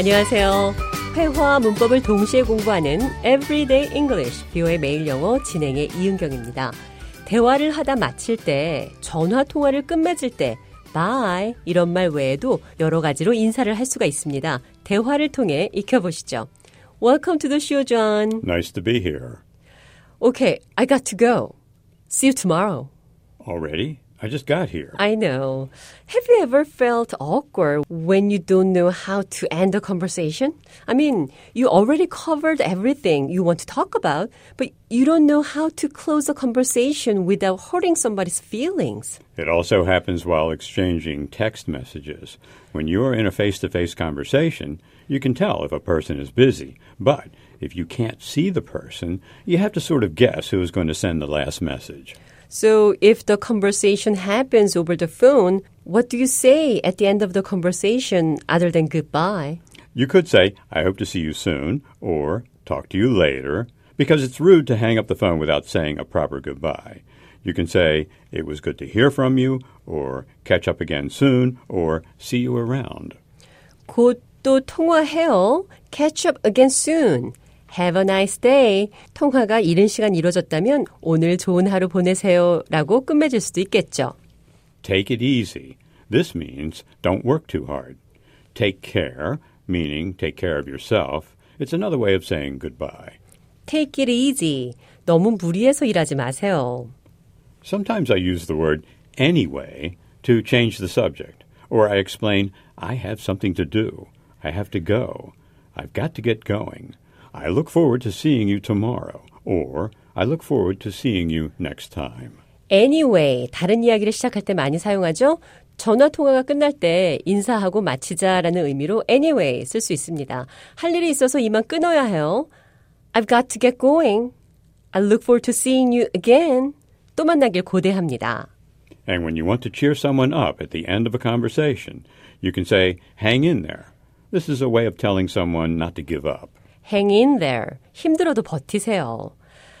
안녕하세요. 회화와 문법을 동시에 공부하는 Everyday English, 뷰의 매일 영어 진행의 이은경입니다. 대화를 하다 마칠 때, 전화 통화를 끝맺을 때, bye 이런 말 외에도 여러 가지로 인사를 할 수가 있습니다. 대화를 통해 익혀보시죠. Welcome to the show, John. Nice to be here. Okay, I got to go. See you tomorrow. Already? I just got here. I know. Have you ever felt awkward when you don't know how to end a conversation? I mean, you already covered everything you want to talk about, but you don't know how to close a conversation without hurting somebody's feelings. It also happens while exchanging text messages. When you are in a face to face conversation, you can tell if a person is busy, but if you can't see the person, you have to sort of guess who is going to send the last message. So if the conversation happens over the phone, what do you say at the end of the conversation other than goodbye? You could say, I hope to see you soon, or talk to you later, because it's rude to hang up the phone without saying a proper goodbye. You can say, it was good to hear from you, or catch up again soon, or see you around. 곧 또 통화해요. Catch up again soon. Have a nice day. 통화가 이른 시간 이뤄졌다면 오늘 좋은 하루 보내세요. 라고 끝맺을 수도 있겠죠. Take it easy. This means don't work too hard. Take care, meaning take care of yourself. It's another way of saying goodbye. Take it easy. 너무 무리해서 일하지 마세요. Sometimes I use the word anyway to change the subject, or I explain, I have something to do. I have to go. I've got to get going. I look forward to seeing you tomorrow, or I look forward to seeing you next time. Anyway, 다른 이야기를 시작할 때 많이 사용하죠. 전화 통화가 끝날 때 인사하고 마치자라는 의미로 anyway 쓸 수 있습니다. 할 일이 있어서 이만 끊어야 해요. I've got to get going. I look forward to seeing you again. 또 만나길 고대합니다. And when you want to cheer someone up at the end of a conversation, you can say, hang in there. This is a way of telling someone not to give up. Hang in there. 힘들어도 버티세요.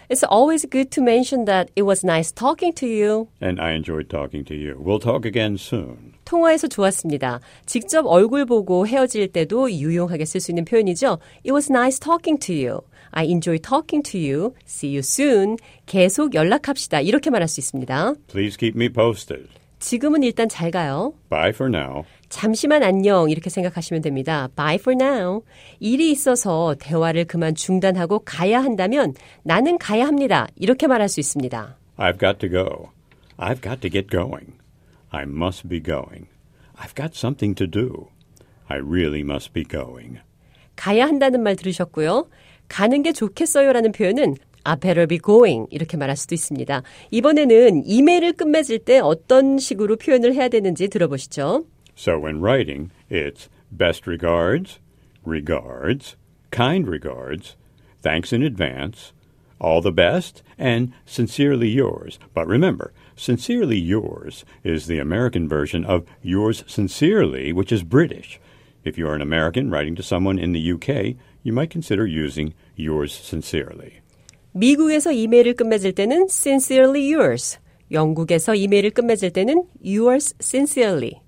It's always good to mention that it was nice talking to you. And I enjoyed talking to you. We'll talk again soon. 통화에서 좋았습니다. 직접 얼굴 보고 헤어질 때도 유용하게 쓸 수 있는 표현이죠. It was nice talking to you. I enjoy talking to you. See you soon. 계속 연락합시다. 이렇게 말할 수 있습니다. Please keep me posted. 지금은 일단 잘 가요. Bye for now. 잠시만 안녕 이렇게 생각하시면 됩니다. Bye for now. 일이 있어서 대화를 그만 중단하고 가야 한다면 나는 가야 합니다. 이렇게 말할 수 있습니다. I've got to go. I've got to get going. I must be going. I've got something to do. I really must be going. 가야 한다는 말 들으셨고요. 가는 게 좋겠어요라는 표현은 I better be going 이렇게 말할 수도 있습니다. 이번에는 이메일을 끝맺을 때 어떤 식으로 표현을 해야 되는지 들어보시죠. So when writing, it's best regards, regards, kind regards, thanks in advance, all the best, and sincerely yours. But remember, sincerely yours is the American version of yours sincerely, which is British. If you're an American writing to someone in the UK, you might consider using yours sincerely. 미국에서 이메일을 끝맺을 때는 sincerely yours. 영국에서 이메일을 끝맺을 때는 yours sincerely.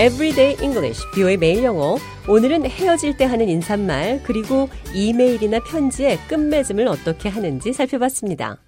Everyday English, 뷰의 매일 영어. 오늘은 헤어질 때 하는 인사말, 그리고 이메일이나 편지의 끝맺음을 어떻게 하는지 살펴봤습니다.